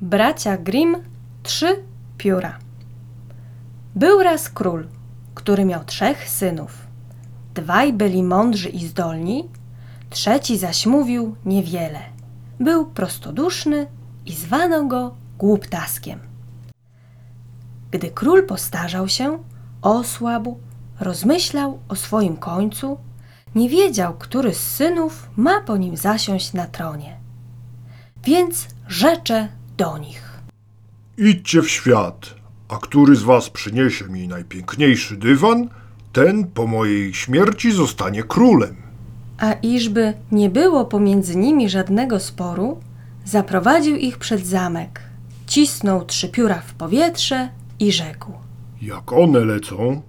Bracia Grimm trzy pióra. Był raz król, który miał trzech synów. Dwaj byli mądrzy i zdolni, trzeci zaś mówił niewiele. Był prostoduszny i zwano go głuptaskiem. Gdy król postarzał się, osłabł, rozmyślał o swoim końcu, nie wiedział, który z synów ma po nim zasiąść na tronie. Więc rzecze do nich. Idźcie w świat, a który z was przyniesie mi najpiękniejszy dywan, ten po mojej śmierci zostanie królem. A iżby nie było pomiędzy nimi żadnego sporu, zaprowadził ich przed zamek, cisnął trzy pióra w powietrze i rzekł. Jak one lecą,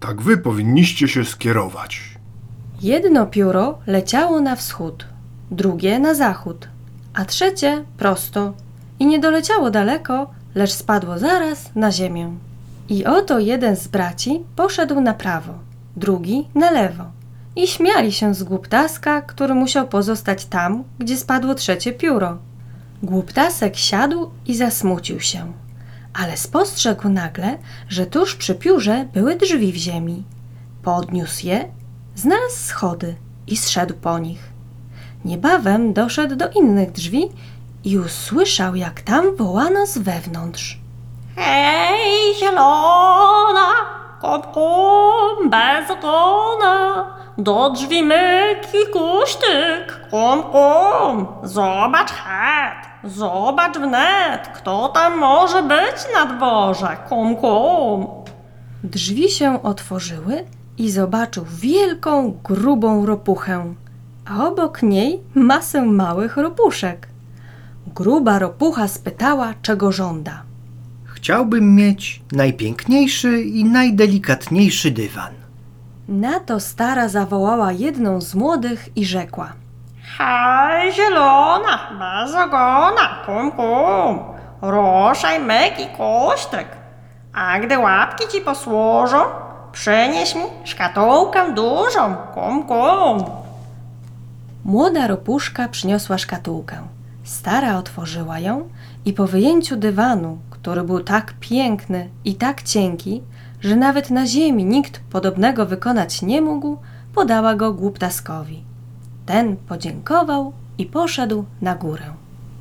tak wy powinniście się skierować. Jedno pióro leciało na wschód, drugie na zachód, a trzecie prosto i nie doleciało daleko, lecz spadło zaraz na ziemię. I oto jeden z braci poszedł na prawo, drugi na lewo i śmiali się z głuptaska, który musiał pozostać tam, gdzie spadło trzecie pióro. Głuptasek siadł i zasmucił się, ale spostrzegł nagle, że tuż przy piórze były drzwi w ziemi. Podniósł je, znalazł schody i zszedł po nich. Niebawem doszedł do innych drzwi i usłyszał, jak tam wołano z wewnątrz. Hej, zielona, kum, kum, bez ogona, do drzwi myki kuśtyk, kum, kum, zobacz het, zobacz wnet, kto tam może być na dworze, kum, kum. Drzwi się otworzyły i zobaczył wielką, grubą ropuchę, a obok niej masę małych ropuszek. Gruba ropucha spytała, czego żąda. Chciałbym mieć najpiękniejszy i najdelikatniejszy dywan. Na to stara zawołała jedną z młodych i rzekła. Hej, zielona, bez ogona, kum, kum, ruszaj myki kuśtyk, a gdy łapki ci posłużą, przynieś mi szkatułkę dużą, kum, kum. Młoda ropuszka przyniosła szkatułkę. Stara otworzyła ją i po wyjęciu dywanu, który był tak piękny i tak cienki, że nawet na ziemi nikt podobnego wykonać nie mógł, podała go głuptaskowi. Ten podziękował i poszedł na górę.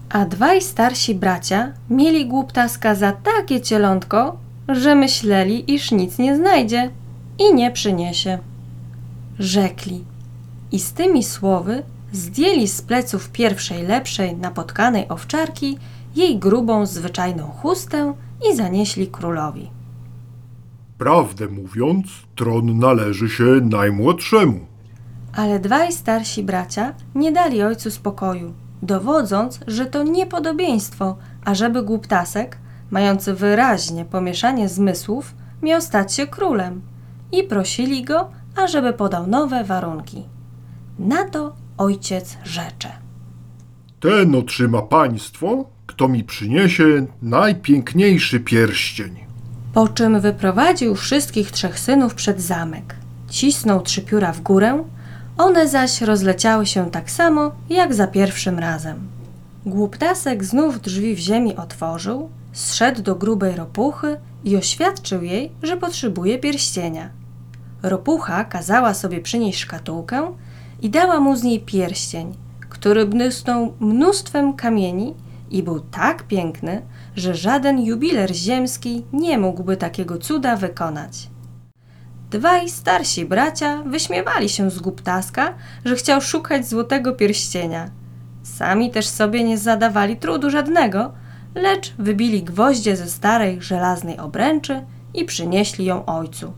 A dwaj starsi bracia mieli głuptaska za takie cielątko, że myśleli, iż nic nie znajdzie i nie przyniesie. Rzekli i z tymi słowy zdjęli z pleców pierwszej lepszej napotkanej owczarki jej grubą zwyczajną chustę i zanieśli królowi. Prawdę mówiąc, tron należy się najmłodszemu. Ale dwaj starsi bracia nie dali ojcu spokoju, dowodząc, że to niepodobieństwo, ażeby głuptasek, mający wyraźnie pomieszanie zmysłów, miał stać się królem i prosili go, ażeby podał nowe warunki. Na to ojciec rzecze. Ten otrzyma państwo, kto mi przyniesie najpiękniejszy pierścień. Po czym wyprowadził wszystkich trzech synów przed zamek. Cisnął trzy pióra w górę, one zaś rozleciały się tak samo, jak za pierwszym razem. Głuptasek znów drzwi w ziemi otworzył, zszedł do grubej ropuchy i oświadczył jej, że potrzebuje pierścienia. Ropucha kazała sobie przynieść szkatułkę i dała mu z niej pierścień, który błysnął mnóstwem kamieni i był tak piękny, że żaden jubiler ziemski nie mógłby takiego cuda wykonać. Dwaj starsi bracia wyśmiewali się z głuptaska, że chciał szukać złotego pierścienia. Sami też sobie nie zadawali trudu żadnego, lecz wybili gwoździe ze starej żelaznej obręczy i przynieśli ją ojcu.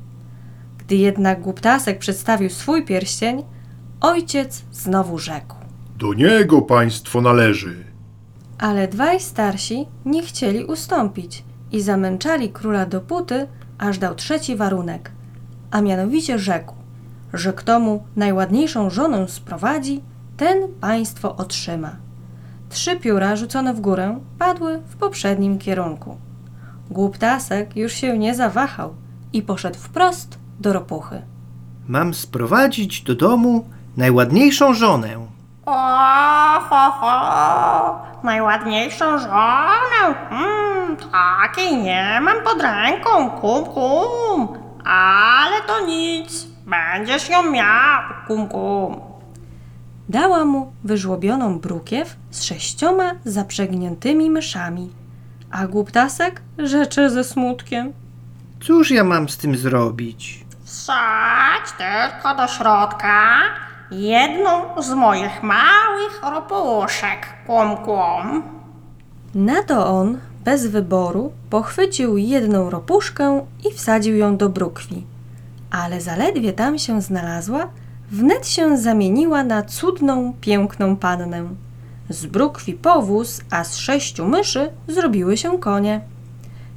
Gdy jednak głuptasek przedstawił swój pierścień, ojciec znowu rzekł. Do niego państwo należy. Ale dwaj starsi nie chcieli ustąpić i zamęczali króla dopóty, aż dał trzeci warunek, a mianowicie rzekł, że kto mu najładniejszą żonę sprowadzi, ten państwo otrzyma. Trzy pióra rzucone w górę padły w poprzednim kierunku. Głuptasek już się nie zawahał i poszedł wprost do ropuchy. Mam sprowadzić do domu najładniejszą żonę. O, ho, ho, najładniejszą żonę. Mm, takiej nie mam pod ręką, kum, kum. Ale to nic, będziesz ją miał, kum, kum. Dała mu wyżłobioną brukiew z sześcioma zaprzęgniętymi myszami, a głuptasek rzeczy ze smutkiem. Cóż ja mam z tym zrobić? Wsadź tylko do środka jedną z moich małych ropuszek, kum, kum. Na to on, bez wyboru, pochwycił jedną ropuszkę i wsadził ją do brukwi. Ale zaledwie tam się znalazła, wnet się zamieniła na cudną, piękną pannę. Z brukwi powóz, a z sześciu myszy zrobiły się konie.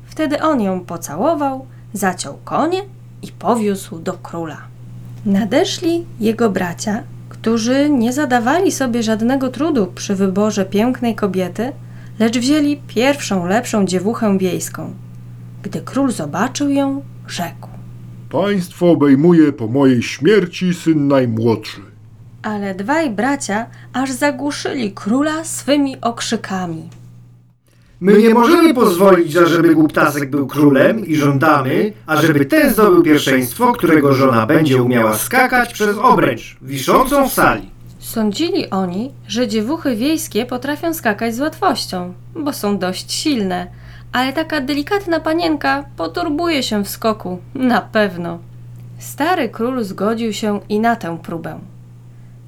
Wtedy on ją pocałował, zaciął konie i powiózł do króla. Nadeszli jego bracia, którzy nie zadawali sobie żadnego trudu przy wyborze pięknej kobiety, lecz wzięli pierwszą lepszą dziewuchę wiejską. Gdy król zobaczył ją, rzekł. Państwo obejmuje po mojej śmierci syn najmłodszy. Ale dwaj bracia aż zagłuszyli króla swymi okrzykami. My nie możemy pozwolić, ażeby głuptasek był królem i żądamy, ażeby ten zdobył pierwszeństwo, którego żona będzie umiała skakać przez obręcz, wiszącą w sali. Sądzili oni, że dziewuchy wiejskie potrafią skakać z łatwością, bo są dość silne, ale taka delikatna panienka poturbuje się w skoku, na pewno. Stary król zgodził się i na tę próbę.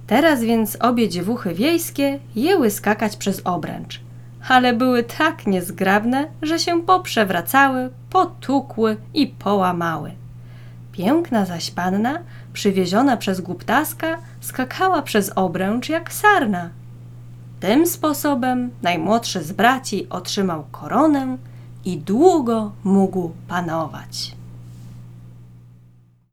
Teraz więc obie dziewuchy wiejskie jęły skakać przez obręcz, ale były tak niezgrabne, że się poprzewracały, potukły i połamały. Piękna zaś panna, przywieziona przez głuptaska, skakała przez obręcz jak sarna. Tym sposobem najmłodszy z braci otrzymał koronę i długo mógł panować.